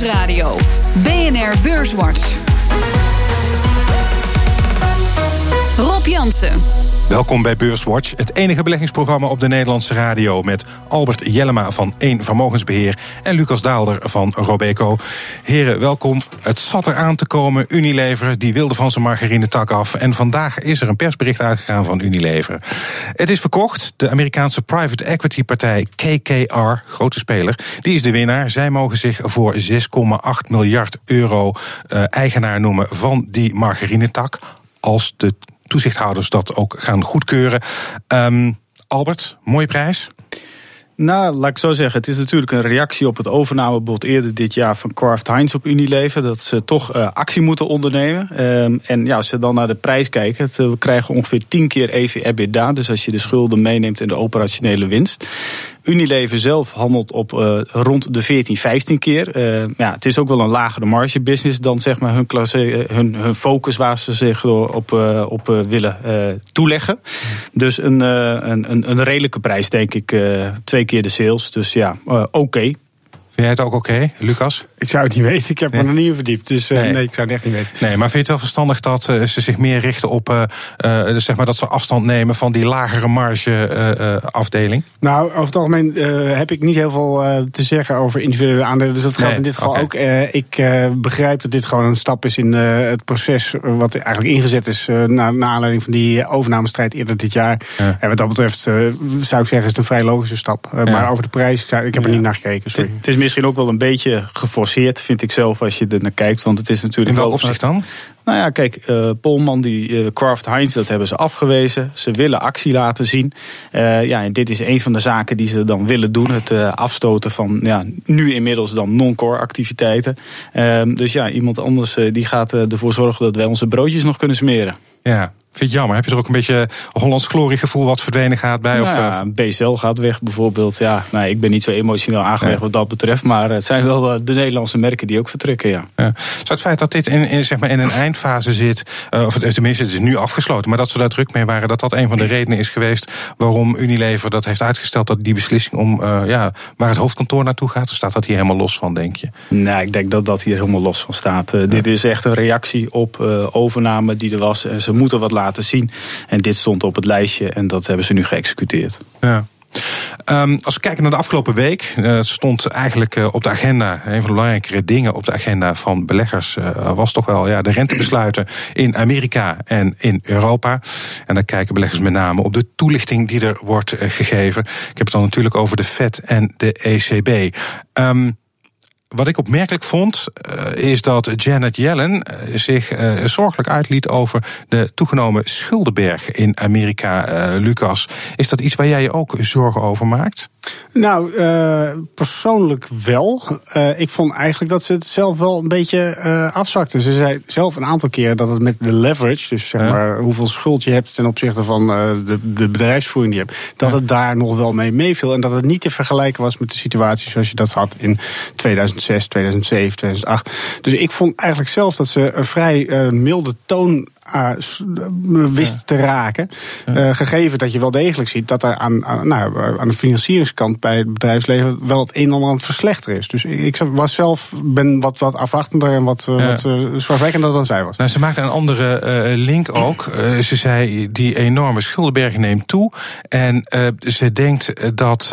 Nieuwsradio. BNR Beurswatch. Rob Jansen. Welkom bij Beurswatch, het enige beleggingsprogramma op de Nederlandse radio met Albert Jellema van 1 Vermogensbeheer en Lucas Daalder van Robeco. Heren, welkom. Het zat er aan te komen. Unilever die wilde van zijn margarinetak af en vandaag is er een persbericht uitgegaan van Unilever. Het is verkocht. De Amerikaanse private equity partij KKR, grote speler, die is de winnaar. Zij mogen zich voor 6,8 miljard euro uh, eigenaar noemen van die margarinetak als de toezichthouders dat ook gaan goedkeuren. Um, Albert, mooie prijs. Nou, laat ik zo zeggen. Het is natuurlijk een reactie op het overnamebod eerder dit jaar van Kraft Heinz op Unilever. Dat ze toch uh, actie moeten ondernemen. Um, en ja, als ze dan naar de prijs kijken, het, we krijgen ongeveer 10 keer EV-EBITDA. Dus als je de schulden meeneemt en de operationele winst. Unilever zelf handelt op uh, rond de 14, 15 keer. Uh, ja, het is ook wel een lagere margebusiness dan zeg maar hun, klasse, hun, hun focus waar ze zich op, op willen toeleggen. Dus een, een, een, redelijke prijs, denk ik. twee keer de sales. Dus ja, oké. Vind jij het ook oké, okay, Lucas? Ik zou het niet weten. Ik heb nee. me nog niet in verdiept. Dus uh, nee. nee. ik zou het echt niet weten. Nee, maar vind je het wel verstandig dat uh, ze zich meer richten op... Uh, dus zeg maar dat ze afstand nemen van die lagere marge afdeling? Nou, over het algemeen heb ik niet heel veel te zeggen over individuele aandelen. Dus dat geldt nee. in dit geval okay. ook. ik begrijp dat dit gewoon een stap is in het proces... wat eigenlijk ingezet is naar, naar aanleiding van die overnamestrijd eerder dit jaar. Ja. En wat dat betreft zou ik zeggen is het een vrij logische stap. Ja. Maar over de prijs, ik, ik heb er niet naar gekeken, sorry. Het is misschien ook wel een beetje geforceerd, vind ik zelf, als je er naar kijkt. Want het is natuurlijk. In welk opzicht dan? Nou ja, kijk, uh, Polman, die uh, Kraft Heinz, dat hebben ze afgewezen. Ze willen actie laten zien. Uh, ja, en dit is een van de zaken die ze dan willen doen. Het afstoten van ja, nu inmiddels dan non-core activiteiten. Ehm, dus ja, iemand anders die gaat ervoor zorgen dat wij onze broodjes nog kunnen smeren. Ja, Vind je jammer? Heb je er ook een beetje Hollands gloriegevoel wat verdwenen gaat bij? Nou ja, of, BSL gaat weg bijvoorbeeld. Ja, nou, ik ben niet zo emotioneel aangelegd wat dat betreft. Maar het zijn wel de Nederlandse merken die ook vertrekken, ja. ja. Zou het feit dat dit in, in, zeg maar in een eindfase zit... of tenminste, het is nu afgesloten... maar dat ze daar druk mee waren... dat dat een van de redenen is geweest... waarom Unilever dat heeft uitgesteld... dat die beslissing om uh, ja, waar het hoofdkantoor naartoe gaat... staat dat hier helemaal los van, denk je? Nee, ik denk dat dat hier helemaal los van staat. Uh, ja. Dit is echt een reactie op overname die er was. En ze moeten wat laten zien. En dit stond op het lijstje en dat hebben ze nu geëxecuteerd. Ja. Um, als we kijken naar de afgelopen week, uh, stond eigenlijk uh, op de agenda, een van de belangrijkere dingen op de agenda van beleggers, uh, was toch wel ja, de rentebesluiten in Amerika en in Europa. En dan kijken beleggers met name op de toelichting die er wordt gegeven. Ik heb het dan natuurlijk over de Fed en de ECB. Um, wat ik opmerkelijk vond, uh, is dat Janet Yellen uh, zich uh, zorgelijk uitliet over de toegenomen schuldenberg in Amerika. Lucas, is dat iets waar jij je ook zorgen over maakt? Nou, persoonlijk wel. Ik vond eigenlijk dat ze het zelf wel een beetje afzakte. Ze zei zelf een aantal keer dat het met de leverage, dus zeg maar hoeveel schuld je hebt ten opzichte van de, de bedrijfsvoering die je hebt, dat het daar nog wel mee meeviel. En dat het niet te vergelijken was met de situatie zoals je dat had in 2006, 2007, 2008. Dus ik vond eigenlijk zelf dat ze een vrij milde toon uh, wist te raken. Uh, gegeven dat je wel degelijk ziet dat er aan, aan, nou, aan de financieringskant bij het bedrijfsleven wel het een en ander aan het verslechteren is. Dus ik, was zelf ben wat, wat afwachtender en wat, ja. wat uh, zorgwekkender dan zij was. Nou, ze maakte een andere link ook. ze zei die enorme schuldenberg neemt toe. En ze denkt dat,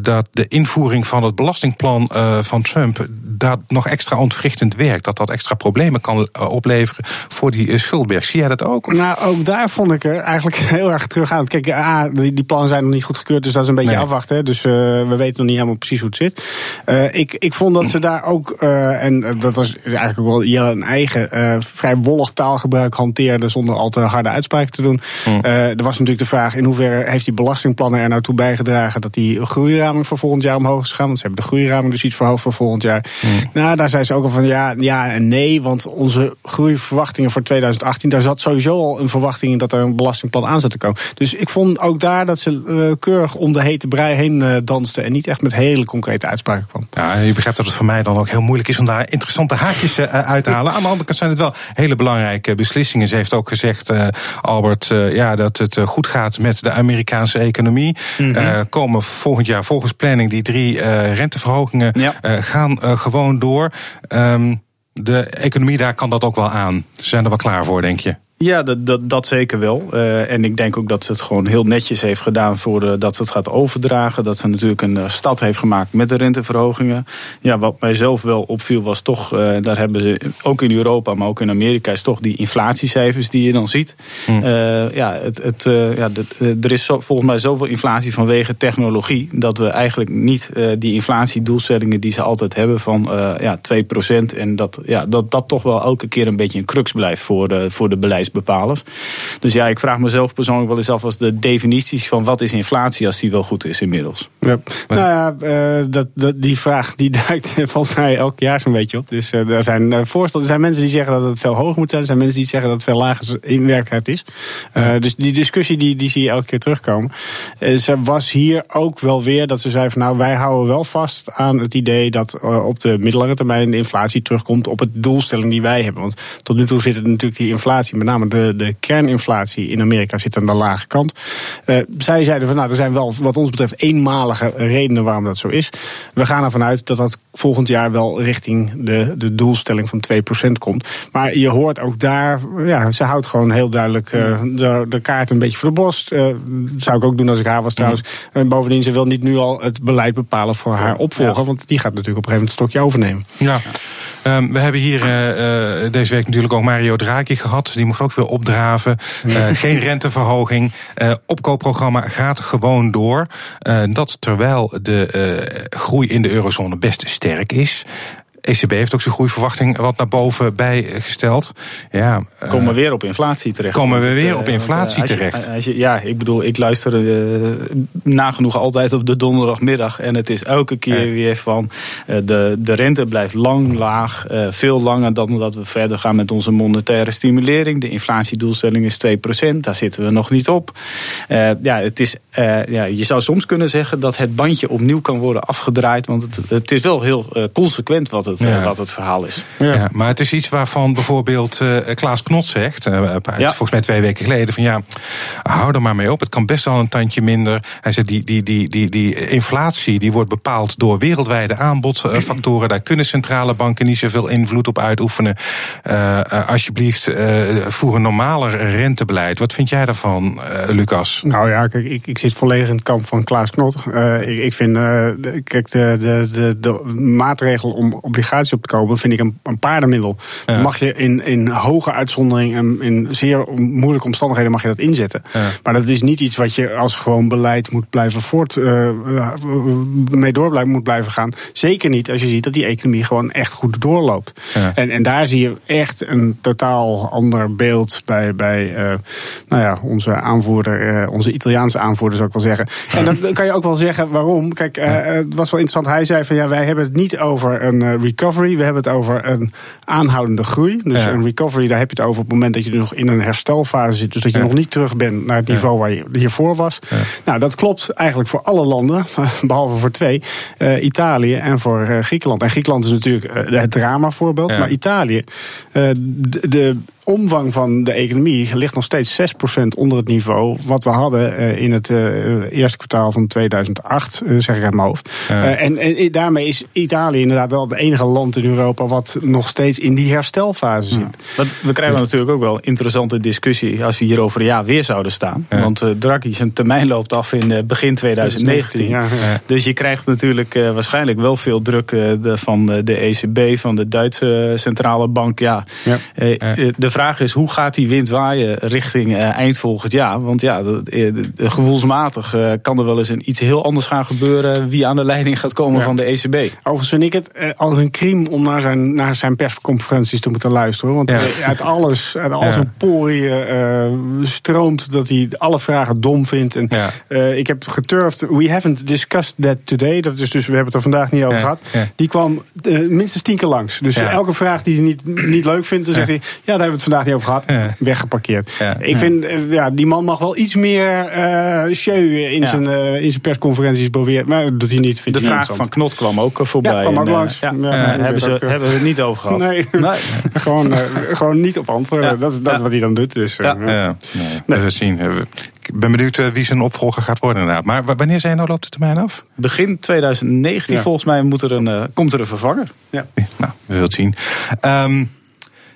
dat de invoering van het belastingplan van Trump dat nog extra ontwrichtend werkt. Dat dat extra problemen kan opleveren voor die Schuldberg. Zie jij dat ook? Nou, ook daar vond ik er eigenlijk heel erg terug aan. Kijk, A, die, die plannen zijn nog niet goedgekeurd, dus dat is een beetje nee. afwachten. Dus uh, we weten nog niet helemaal precies hoe het zit. Uh, ik, ik vond dat ze daar ook, uh, en dat was eigenlijk ook wel Jelle een eigen, vrij wollig taalgebruik hanteerde zonder al te harde uitspraken te doen. Mm. er was natuurlijk de vraag in hoeverre heeft die belastingplannen er nou toe bijgedragen dat die groeiraming voor volgend jaar omhoog is gegaan. Want ze hebben de groeiraming dus iets verhoogd voor volgend jaar. Mm. Nou, daar zei ze ook al van ja, ja en nee, want onze groeiverwachtingen voor 2020 2018. Daar zat sowieso al een verwachting in dat er een belastingplan aan zat te komen. Dus ik vond ook daar dat ze keurig om de hete brei heen dansten. En niet echt met hele concrete uitspraken kwam. Ja, je begrijpt dat het voor mij dan ook heel moeilijk is om daar interessante haakjes uit te halen. Aan de andere kant zijn het wel hele belangrijke beslissingen. Ze heeft ook gezegd, Albert, ja, dat het goed gaat met de Amerikaanse economie. Mm komen volgend jaar volgens planning die drie renteverhogingen gaan gewoon door. Ehm, de economie daar kan dat ook wel aan. Ze zijn er wel klaar voor, denk je? Ja, dat, dat, dat zeker wel. Uh, en ik denk ook dat ze het gewoon heel netjes heeft gedaan voor de, dat ze het gaat overdragen. Dat ze natuurlijk een uh, stad heeft gemaakt met de renteverhogingen. Ja, wat mij zelf wel opviel was toch, uh, daar hebben ze ook in Europa, maar ook in Amerika, is toch die inflatiecijfers die je dan ziet. Hm. ja, het, het, ja de, er is zo, volgens mij zoveel inflatie vanwege technologie, dat we eigenlijk niet die inflatiedoelstellingen die ze altijd hebben van ja, 2%. En dat, ja, dat dat toch wel elke keer een beetje een crux blijft voor de, voor de beleids bepalers. Dus ja, ik vraag mezelf persoonlijk wel eens af als de definities van wat is inflatie, als die wel goed is inmiddels. Ja. Nou ja, uh, dat, dat, die vraag die duikt volgens mij elk jaar zo'n beetje op. Dus uh, er zijn uh, voorstellen, er zijn mensen die zeggen dat het veel hoger moet zijn, er zijn mensen die zeggen dat het veel lager in werkelijkheid is. dus die discussie die, die zie je elke keer terugkomen. ze was hier ook wel weer dat ze zei van nou, wij houden wel vast aan het idee dat op de middellange termijn de inflatie terugkomt op het doelstelling die wij hebben. Want tot nu toe zit het natuurlijk die inflatie met name de, de kerninflatie in Amerika zit aan de lage kant. Uh, zij zeiden van nou, er zijn wel wat ons betreft eenmalige redenen waarom dat zo is. We gaan ervan uit dat dat volgend jaar wel richting de, de doelstelling van 2% komt. Maar je hoort ook daar, ja, ze houdt gewoon heel duidelijk uh, de, de kaart een beetje voor de borst. Uh, zou ik ook doen als ik haar was trouwens. En bovendien, ze wil niet nu al het beleid bepalen voor haar opvolger, want die gaat natuurlijk op een gegeven moment het stokje overnemen. Ja. Um, we hebben hier deze week natuurlijk ook Mario Draghi gehad. Die mocht ook weer opdraven. Uh, geen renteverhoging. Uh, opkoopprogramma gaat gewoon door. dat terwijl de groei in de eurozone best sterk is. ECB heeft ook zijn groeiverwachting wat naar boven bijgesteld. Ja, komen we weer op inflatie terecht. Komen we weer op inflatie terecht. Als je, ja, ik bedoel, ik luister uh, nagenoeg altijd op de donderdagmiddag. En het is elke keer weer van uh, de, de rente blijft lang laag. Veel langer dan dat we verder gaan met onze monetaire stimulering. De inflatiedoelstelling is 2%. Daar zitten we nog niet op. ja, het is, ja, je zou soms kunnen zeggen dat het bandje opnieuw kan worden afgedraaid. Want het, het is wel heel consequent wat het, ja. wat het verhaal is. Ja. ja. maar het is iets waarvan bijvoorbeeld uh, Klaas Knot zegt, uh, volgens mij twee weken geleden, van ja, hou er maar mee op. Het kan best wel een tandje minder. Hij zegt, die, die, die, die, die inflatie die wordt bepaald door wereldwijde aanbodfactoren. Daar kunnen centrale banken niet zoveel invloed op uitoefenen. Uh, alsjeblieft, voer een normaler rentebeleid. Wat vind jij daarvan, Lucas? Nou ja, kijk, ik, ik zit volledig in het kamp van Klaas Knot. ik, ik vind, kijk, de, de, de, de maatregel om op obligatie op te kopen, vind ik een, een paardenmiddel. Mag je in, in hoge uitzondering en in zeer moeilijke omstandigheden mag je dat inzetten. Maar dat is niet iets wat je als gewoon beleid moet blijven voort uh, mee door blijven, moet blijven gaan. Zeker niet als je ziet dat die economie gewoon echt goed doorloopt. En, en daar zie je echt een totaal ander beeld bij, bij uh, nou ja, onze aanvoerder, uh, onze Italiaanse aanvoerder zou ik wel zeggen. En dan kan je ook wel zeggen waarom. Kijk, het was wel interessant. Hij zei van ja, wij hebben het niet over een recovery. We hebben het over een aanhoudende groei. Dus een recovery, daar heb je het over op het moment dat je nog in een herstelfase zit. Dus dat je nog niet terug bent naar het niveau waar je hiervoor was. Nou, dat klopt eigenlijk voor alle landen, behalve voor twee. Uh, Italië en voor uh, Griekenland. En Griekenland is natuurlijk uh, het drama voorbeeld. Maar Italië, de, de omvang van de economie ligt nog steeds 6% onder het niveau wat we hadden uh, in het uh, eerste kwartaal van 2008, uh, zeg ik uit mijn hoofd. Ja. en, en, daarmee is Italië inderdaad wel het enige land in Europa wat nog steeds in die herstelfase zit. Ja. We krijgen natuurlijk ook wel een interessante discussie als we hier over een jaar weer zouden staan. Want Draghi zijn termijn loopt af in begin 2019. Dus je krijgt natuurlijk waarschijnlijk wel veel druk van de ECB, van de Duitse centrale bank. Ja, de vraag is, hoe gaat die wind waaien richting uh, eind volgend jaar? Want ja, de, gevoelsmatig uh, kan er wel eens een, iets heel anders gaan gebeuren... wie aan de leiding gaat komen ja. van de ECB. Overigens vind ik het als een crime om naar zijn, naar zijn persconferenties te moeten luisteren. Want ja. uit alles, uit al zijn poriën stroomt dat hij alle vragen dom vindt. En, ik heb geturfd, we haven't discussed that today. Dat is dus, we hebben het er vandaag niet over gehad. Die kwam minstens tien keer langs. Dus elke vraag die hij niet, niet leuk vindt, dan zegt hij... ja, daar hebben we het vandaag niet over gehad. Weggeparkeerd. Ik vind, ja, die man mag wel iets meer uh, show in, zijn, uh, in zijn persconferenties proberen. Maar dat doet hij niet. De vraag van Knot kwam ook voorbij. Ja, kwam ook langs. Ja, hebben, ze, hebben we het niet over gehad. Nee, nee. gewoon, gewoon niet op antwoorden. Dat, is, dat is wat hij dan doet. Dus, ja. ja. Nee. We zien. Ik ben benieuwd wie zijn opvolger gaat worden inderdaad. Maar wanneer zijn nou loopt de termijn af? Begin 2019 volgens mij moet er een, komt er een vervanger. Ja. Nou, we zullen het zien. Um,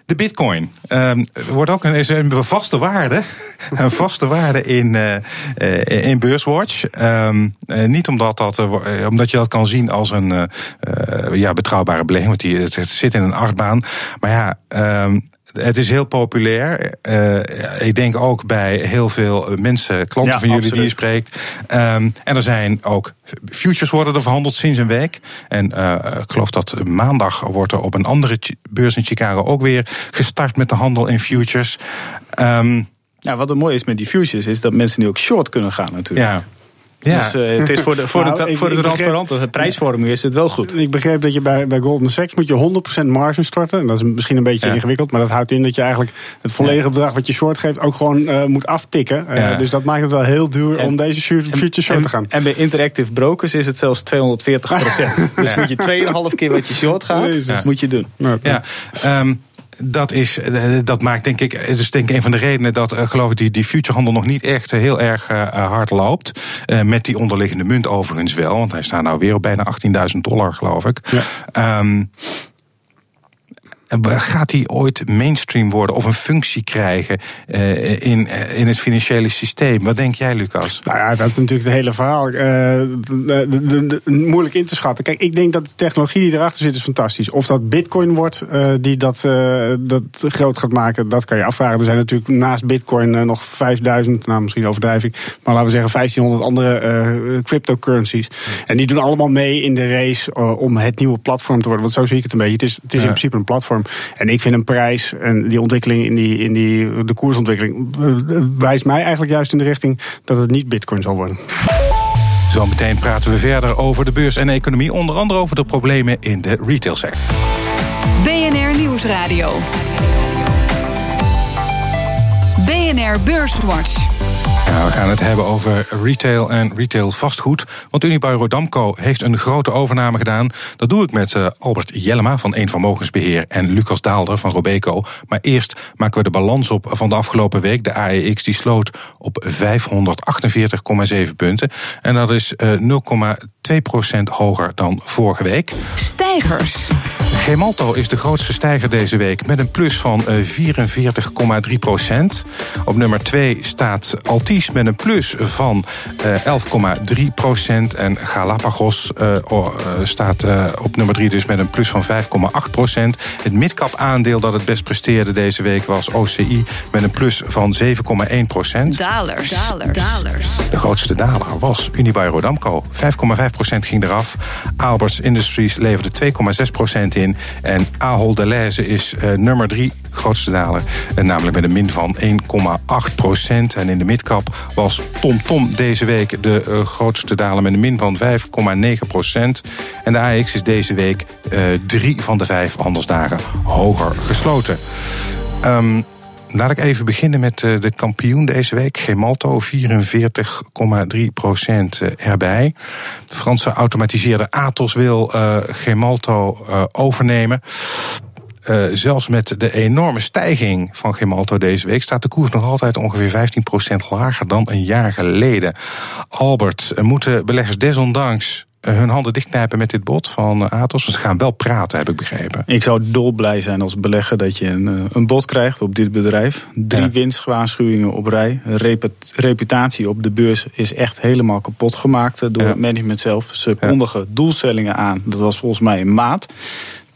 de bitcoin um, wordt ook een, is een vaste waarde. een vaste waarde in, uh, uh, in Beurswatch. Um, uh, niet omdat, dat, omdat je dat kan zien als een ja, betrouwbare belegging. Want die, zit in een achtbaan. Maar ja, um, het is heel populair. Uh, ik denk ook bij heel veel mensen, klanten ja, van jullie absoluut. die je spreekt. Um, en er zijn ook futures worden er verhandeld sinds een week. En uh, ik geloof dat maandag wordt er op een andere beurs in Chicago ook weer gestart met de handel in futures. Um, ja, wat er mooi is met die futures is dat mensen nu ook short kunnen gaan natuurlijk. Ja. Ja. Dus uh, het is voor de, voor nou, de, voor de transparante de prijsvorming is het wel goed. Ik begreep dat je bij, bij Goldman Sachs moet je 100% margin storten. En dat is misschien een beetje ja. ingewikkeld, maar dat houdt in dat je eigenlijk het volledige bedrag wat je short geeft ook gewoon uh, moet aftikken. Uh, ja. Dus dat maakt het wel heel duur en, om deze future short te gaan. En bij Interactive Brokers is het zelfs 240%. dus moet je 2,5 keer wat je short gaat, moet je doen. Ja. Um, dat, is, eh, dat maakt denk ik, het is denk ik een van de redenen dat uh, geloof ik die, die futurehandel nog niet echt heel erg uh, hard loopt. met die onderliggende munt overigens wel, want hij staat nou weer op bijna 18.000 dollar geloof ik. Ja. Um, Gaat die ooit mainstream worden of een functie krijgen uh, in, in het financiële systeem? Wat denk jij, Lucas? Nou ja, dat is natuurlijk het hele verhaal. Uh, de, de, de, moeilijk in te schatten. Kijk, ik denk dat de technologie die erachter zit is fantastisch. Of dat Bitcoin wordt uh, die dat, dat groot gaat maken, dat kan je afvragen. Er zijn natuurlijk naast Bitcoin nog 5000, nou misschien overdrijf ik, maar laten we zeggen 1500 andere cryptocurrencies. En die doen allemaal mee in de race om het nieuwe platform te worden. Want zo zie ik het een beetje. Het is, het is in principe een platform. En ik vind een prijs en die ontwikkeling in, die, in die, de koersontwikkeling wijst mij eigenlijk juist in de richting dat het niet bitcoin zal worden. Zometeen praten we verder over de beurs en de economie, onder andere over de problemen in de retailsector. BNR Nieuwsradio. BNR Beurswatch. Ja, we gaan het hebben over retail en retail vastgoed. Want Unibail Rodamco heeft een grote overname gedaan. Dat doe ik met uh, Albert Jellema van Eén Vermogensbeheer en Lucas Daalder van Robeco. Maar eerst maken we de balans op van de afgelopen week. De AEX die sloot op 548,7 punten. En dat is uh, 0,2% hoger dan vorige week. Stijgers. Gemalto is de grootste stijger deze week met een plus van 44,3 procent. Op nummer 2 staat Met een plus van 11,3 procent. En Galapagos uh, staat uh, op nummer 3 dus met een plus van 5,8 procent. Het midcap aandeel dat het best presteerde deze week was OCI met een plus van 7,1 procent. Dalers. Dalers. Dalers. De grootste daler was Unibail Rodamco. 5,5 procent ging eraf. Alberts Industries leverde 2,6 procent in. En Ahold Delhaize is uh, nummer 3 grootste daler. En namelijk met een min van 1,8 procent. En in de midcap was TomTom Tom deze week de uh, grootste daler met een min van 5,9 procent. En de AX is deze week uh, drie van de vijf handelsdagen hoger gesloten. Um, Laat ik even beginnen met de kampioen deze week. Gemalto, 44,3 procent erbij. De Franse automatiseerde Atos wil uh, Gemalto overnemen. Uh, zelfs met de enorme stijging van Gemalto deze week staat de koers nog altijd ongeveer 15% lager dan een jaar geleden. Albert, moeten beleggers desondanks hun handen dichtknijpen met dit bod van Atos? Ze gaan wel praten, heb ik begrepen. Ik zou dolblij zijn als belegger dat je een, eh, een bod krijgt op dit bedrijf. Drie ja. winstwaarschuwingen op rij. reputatie op de beurs is echt helemaal kapot gemaakt door ja. het management zelf. Ze kondigen ja. doelstellingen aan. Dat was volgens mij een maat.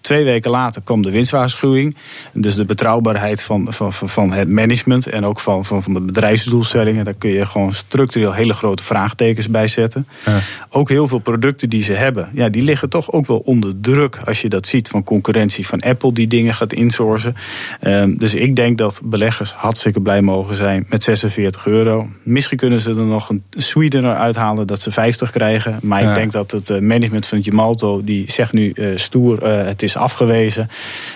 Twee weken later kwam de winstwaarschuwing. Dus de betrouwbaarheid van, van, van het management en ook van, van, van de bedrijfsdoelstellingen. Daar kun je gewoon structureel hele grote vraagtekens bij zetten. Ja. Ook heel veel producten die ze hebben, ja, die liggen toch ook wel onder druk. Als je dat ziet van concurrentie van Apple die dingen gaat insourcen. Um, dus ik denk dat beleggers hartstikke blij mogen zijn met 46 euro. Misschien kunnen ze er nog een sweetener uithalen dat ze 50 krijgen. Maar ja. ik denk dat het management van Gemalto, die zegt nu uh, stoer, uh, het is afgewezen.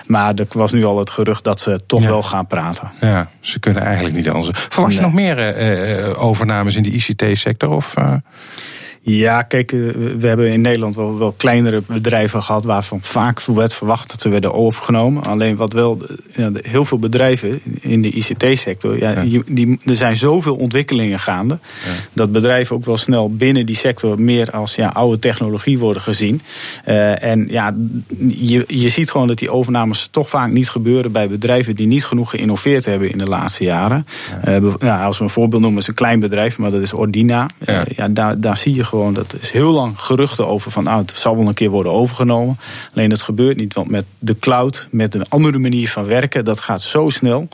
Maar er was nu al het gerucht dat ze toch wel gaan praten. Ja, ze kunnen eigenlijk niet anders. Verwacht je nog meer uh, overnames in de ICT-sector? Of, uh... Ja, kijk, eh, we hebben in Nederland wel, wel kleinere bedrijven gehad waarvan vaak werd verwacht dat ze werden overgenomen. Alleen wat wel, ja, heel veel bedrijven in de ICT-sector, ja, Die, er zijn zoveel ontwikkelingen gaande, dat bedrijven ook wel snel binnen die sector meer als ja, oude technologie worden gezien. Uh, en ja, je, je ziet gewoon dat die overnames toch vaak niet gebeuren bij bedrijven die niet genoeg geïnnoveerd hebben in de laatste jaren. Ja. Uh, als we een voorbeeld noemen, is een klein bedrijf, maar dat is Ordina. Ja. ja daar, daar zie je gewoon, dat is heel lang geruchten over van nou, het zal wel een keer worden overgenomen. Alleen dat gebeurt niet, want met de cloud, met een andere manier van werken, dat gaat zo snel.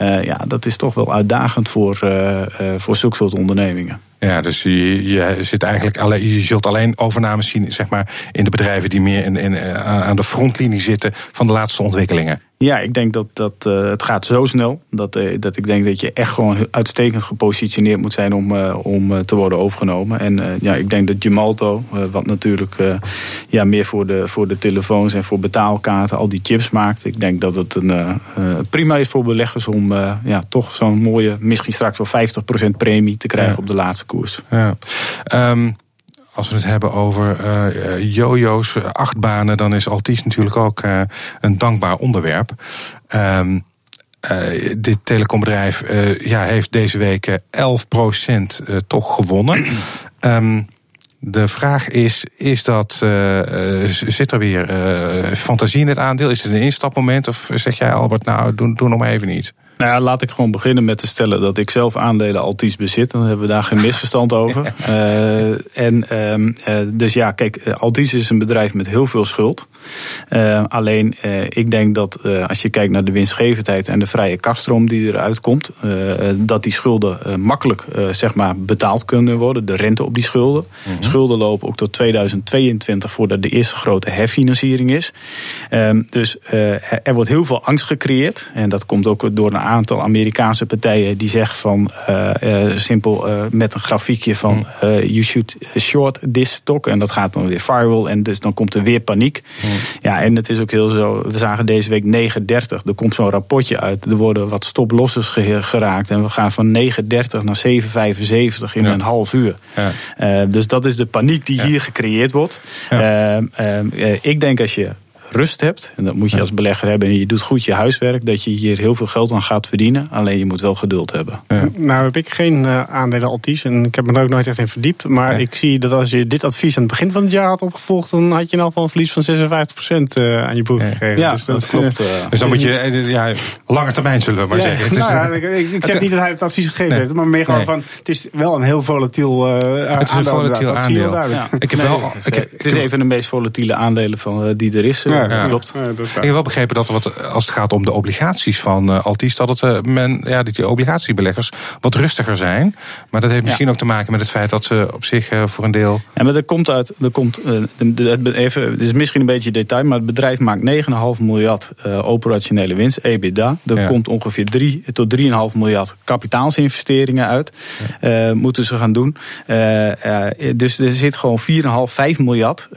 Uh, ja, dat is toch wel uitdagend voor, uh, uh, voor zulke soort ondernemingen. Ja, dus je, je, zit eigenlijk alleen, je zult alleen overnames zien zeg maar, in de bedrijven die meer in, in, aan de frontlinie zitten van de laatste ontwikkelingen. Ja, ik denk dat, dat uh, het gaat zo snel dat, uh, dat ik denk dat je echt gewoon uitstekend gepositioneerd moet zijn om, uh, om te worden overgenomen. En ja, ik denk dat Gemalto, wat natuurlijk ja, meer voor de, voor de telefoons en voor betaalkaarten, al die chips maakt. Ik denk dat het een, prima is voor beleggers om ja, toch zo'n mooie, misschien straks wel 50% premie te krijgen ja. op de laatste koers. Ja. Um als we het hebben over uh, jojo's, achtbanen, dan is Altis natuurlijk ook een dankbaar onderwerp. Uh, dit telecombedrijf ja, heeft deze week 11% toch gewonnen. um, de vraag is, is dat, zit er weer fantasie in het aandeel? Is het een instapmoment? Of zeg jij Albert, nou doe, doe nog maar even niet? Nou ja, laat ik gewoon beginnen met te stellen dat ik zelf aandelen Altis bezit. Dan hebben we daar geen misverstand over. uh, en, uh, dus ja, kijk, Altis is een bedrijf met heel veel schuld. Uh, alleen, ik denk dat als je kijkt naar de winstgevendheid en de vrije kaststroom die eruit komt, dat die schulden makkelijk zeg maar betaald kunnen worden. De rente op die schulden. Mm -hmm. Schulden lopen ook tot 2022 voordat de eerste grote herfinanciering is. Ehm, dus er wordt heel veel angst gecreëerd. En dat komt ook door een aantal Amerikaanse partijen die zeggen van uh, uh, simpel uh, met een grafiekje van hmm. you should short this stock. En dat gaat dan weer firewall en dus dan komt er weer paniek. Mm. Ja, en het is ook heel zo. We zagen deze week 9,30. Er komt zo'n rapportje uit. Er worden wat stoplossers geraakt. En we gaan van 9,30 naar 7,75 in ja. een half uur. Ja. dus dat is de paniek die ja. hier gecreëerd wordt. ik denk als je rust hebt. En dat moet je als belegger hebben. En je doet goed je huiswerk. Dat je hier heel veel geld aan gaat verdienen. Alleen je moet wel geduld hebben. Ja. Nou heb ik geen uh, aandelen Altis. En ik heb me er ook nooit echt in verdiept. Maar ja. ik zie dat als je dit advies aan het begin van het jaar had opgevolgd. Dan had je in ieder geval een verlies van 56% uh, aan je boek gegeven. Ja, dus dat, dat klopt. Uh, dus dan moet je ja, lange termijn zullen we maar zeggen. Nou, is, ik, ik, zeg niet dat hij het advies gegeven nee. heeft. Maar meer gewoon nee. van het is wel een heel volatiel uh, Het is een volatiel aandeel. Ik heb wel, het is, het is een van de meest volatiele aandelen van, die er is. Ja, klopt. Ik heb wel begrepen dat wat, als het gaat om de obligaties van uh, Altis, dat het, uh, men, ja, die obligatiebeleggers wat rustiger zijn. Maar dat heeft misschien ja. ook te maken met het feit dat ze op zich uh, voor een deel. Ja, maar er komt uit. Er komt, even, het is misschien een beetje detail, maar het bedrijf maakt 9,5 miljard operationele winst, EBITDA. Er ja. komt ongeveer 3 tot 3,5 miljard kapitaalsinvesteringen uit. Ja. moeten ze gaan doen. dus er zit gewoon 4,5, 5 miljard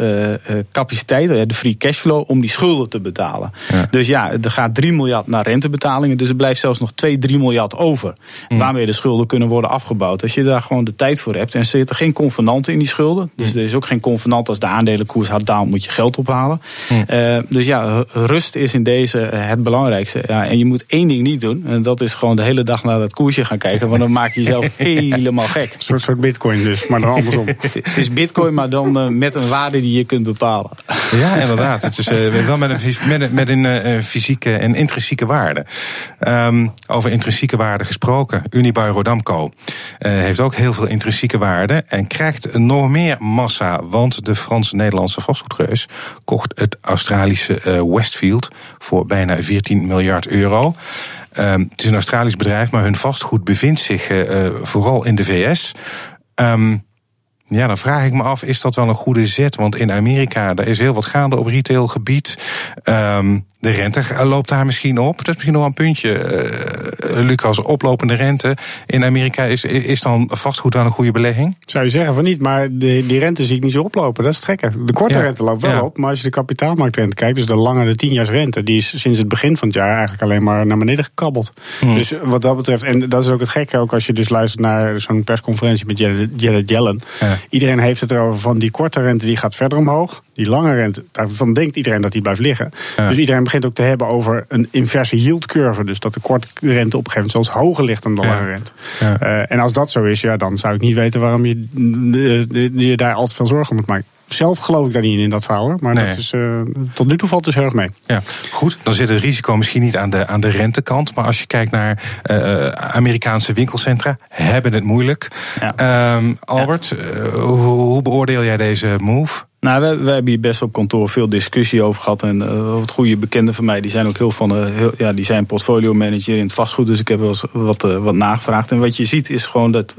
capaciteit, de free cashflow, om die schulden te betalen. Ja. Dus ja, er gaat 3 miljard naar rentebetalingen. Dus er blijft zelfs nog 2, 3 miljard over. Mm. Waarmee de schulden kunnen worden afgebouwd. Als je daar gewoon de tijd voor hebt. En er zitten geen convenanten in die schulden. Dus mm. er is ook geen convenant als de aandelenkoers hard daalt, moet je geld ophalen. Mm. Uh, dus ja, rust is in deze het belangrijkste. Ja, en je moet één ding niet doen. En dat is gewoon de hele dag naar dat koersje gaan kijken. Want dan maak je jezelf helemaal gek. Een soort, soort bitcoin dus, maar dan andersom. het is bitcoin, maar dan uh, met een waarde die je kunt bepalen. Ja, inderdaad. Het is uh, wel met een met, uh, fysieke en intrinsieke waarde. Um, over intrinsieke waarde gesproken. Unibail Rodamco uh, heeft ook heel veel intrinsieke waarde en krijgt nog meer massa. Want de Franse-Nederlandse vastgoedreus kocht het Australische Westfield voor bijna 14 miljard euro. Um, het is een Australisch bedrijf, maar hun vastgoed bevindt zich vooral in de VS. Um, Ja, dan vraag ik me af, is dat wel een goede zet? Want in Amerika, daar is heel wat gaande op retailgebied. Um, de rente loopt daar misschien op. Dat is misschien nog een puntje, uh, Lucas. Oplopende rente in Amerika, is, is dan vastgoed wel een goede belegging? Zou je zeggen van niet, maar de, die rente zie ik niet zo oplopen. Dat is trekken. De korte rente loopt wel op, maar als je de kapitaalmarktrente kijkt, dus de lange, de tienjaarsrente, die is sinds het begin van het jaar eigenlijk alleen maar naar beneden gekabbeld. Hmm. Dus wat dat betreft, en dat is ook het gekke, ook als je dus luistert naar zo'n persconferentie met Janet Yellen. Ja. Iedereen heeft het erover van die korte rente die gaat verder omhoog. Die lange rente, daarvan denkt iedereen dat die blijft liggen. Dus iedereen begint ook te hebben over een inverse yield curve. Dus dat de korte rente op een gegeven moment zelfs hoger ligt dan de lange rente. Uh, en als dat zo is, ja, dan zou ik niet weten waarom je, je, je daar altijd veel zorgen moet maken zelf geloof ik daar niet in, in dat verhaal. Maar dat is, uh, tot nu toe valt het dus heel erg mee. Ja, goed. Dan zit het risico misschien niet aan de, aan de rentekant. Maar als je kijkt naar uh, Amerikaanse winkelcentra, hebben het moeilijk. Ja. Um, Albert, ja. hoe, hoe beoordeel jij deze move? Nou, we, we, hebben hier best op kantoor veel discussie over gehad. En uh, wat goede bekenden van mij, die zijn ook heel van, uh, heel, ja, die zijn portfolio manager in het vastgoed. Dus ik heb wel eens wat, uh, wat nagevraagd. En wat je ziet is gewoon dat,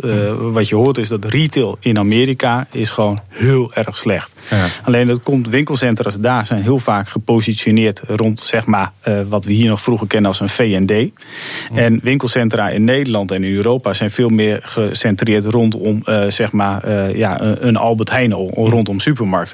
wat je hoort is dat retail in Amerika is gewoon heel erg slecht. Ja. Alleen dat komt, winkelcentra's daar zijn heel vaak gepositioneerd rond, zeg maar, wat we hier nog vroeger kennen als een V&D. En winkelcentra in Nederland en in Europa zijn veel meer gecentreerd rondom, zeg maar, ja, een Albert Heijn, rondom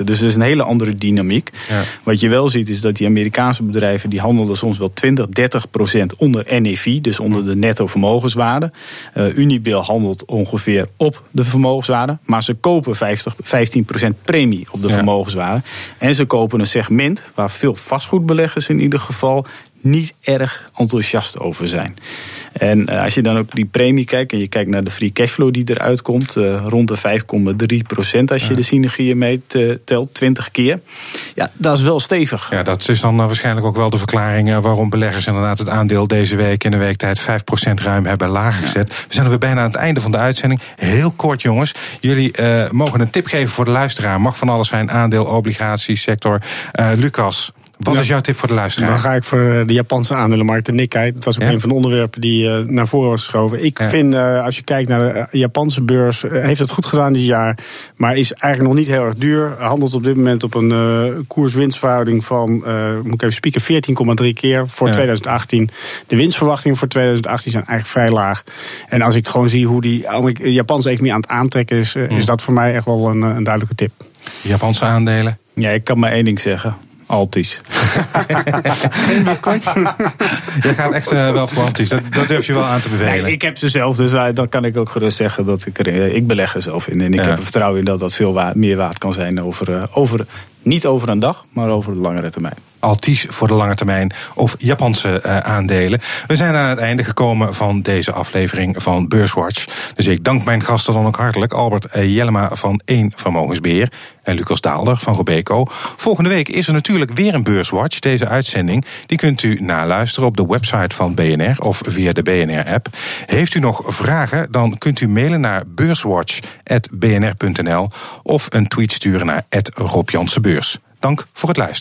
Dus er is een hele andere dynamiek. Ja. Wat je wel ziet is dat die Amerikaanse bedrijven... die handelen soms wel 20, 30 procent onder NEV. Dus onder de netto vermogenswaarde. Uh, Unibail handelt ongeveer op de vermogenswaarde. Maar ze kopen 50, 15 procent premie op de ja. vermogenswaarde. En ze kopen een segment waar veel vastgoedbeleggers in ieder geval niet erg enthousiast over zijn. En uh, als je dan ook die premie kijkt en je kijkt naar de free cashflow die eruit komt, uh, rond de 5,3 procent als je de synergieën meetelt, 20 keer. Ja, dat is wel stevig. Ja, dat is dan waarschijnlijk ook wel de verklaring waarom beleggers inderdaad het aandeel deze week in de weektijd 5 procent ruim hebben lager gezet. We zijn weer bijna aan het einde van de uitzending. Heel kort jongens, jullie uh, mogen een tip geven voor de luisteraar. Mag van alles zijn, aandeel, obligaties, sector. Lucas, wat is jouw tip voor de luisteraar? Dan ga ik voor eh, de Japanse aandelenmarkt, de Nikkei. Dat was ook een van de onderwerpen die uh, naar voren was geschoven. Ik ja. vind, uh, als je kijkt naar de Japanse beurs, heeft het goed gedaan dit jaar. Maar is eigenlijk nog niet heel erg duur. Handelt op dit moment op een koers-winstverhouding van, moet ik even spieken, 14,3 keer voor ja. 2018. De winstverwachtingen voor 2018 zijn eigenlijk vrij laag. En als ik gewoon zie hoe die Japanse economie aan het aantrekken is, is dat voor mij echt wel een, een duidelijke tip. Japanse aandelen? Ja, ik kan maar één ding zeggen. Altis. je gaat echt uh, wel voor Altis. Dat, dat, durf je wel aan te bevelen. Nee, ik heb ze zelf, dus uh, dan kan ik ook gerust zeggen dat ik er. Uh, ik beleg er zelf in. En ik ja. heb er vertrouwen in dat dat veel meer waard kan zijn over, over. Niet over een dag, maar over de langere termijn. Altis voor de lange termijn of Japanse uh, aandelen. We zijn aan het einde gekomen van deze aflevering van Beurswatch. Dus ik dank mijn gasten dan ook hartelijk. Albert Jellema van 1 Vermogensbeheer en Lucas Daalder van Robeco. Volgende week is er natuurlijk weer een Beurswatch. Deze uitzending die kunt u naluisteren op de website van BNR of via de BNR-app. Heeft u nog vragen, dan kunt u mailen naar beurswatch.bnr.nl of een tweet sturen naar Rob Dank voor het luisteren.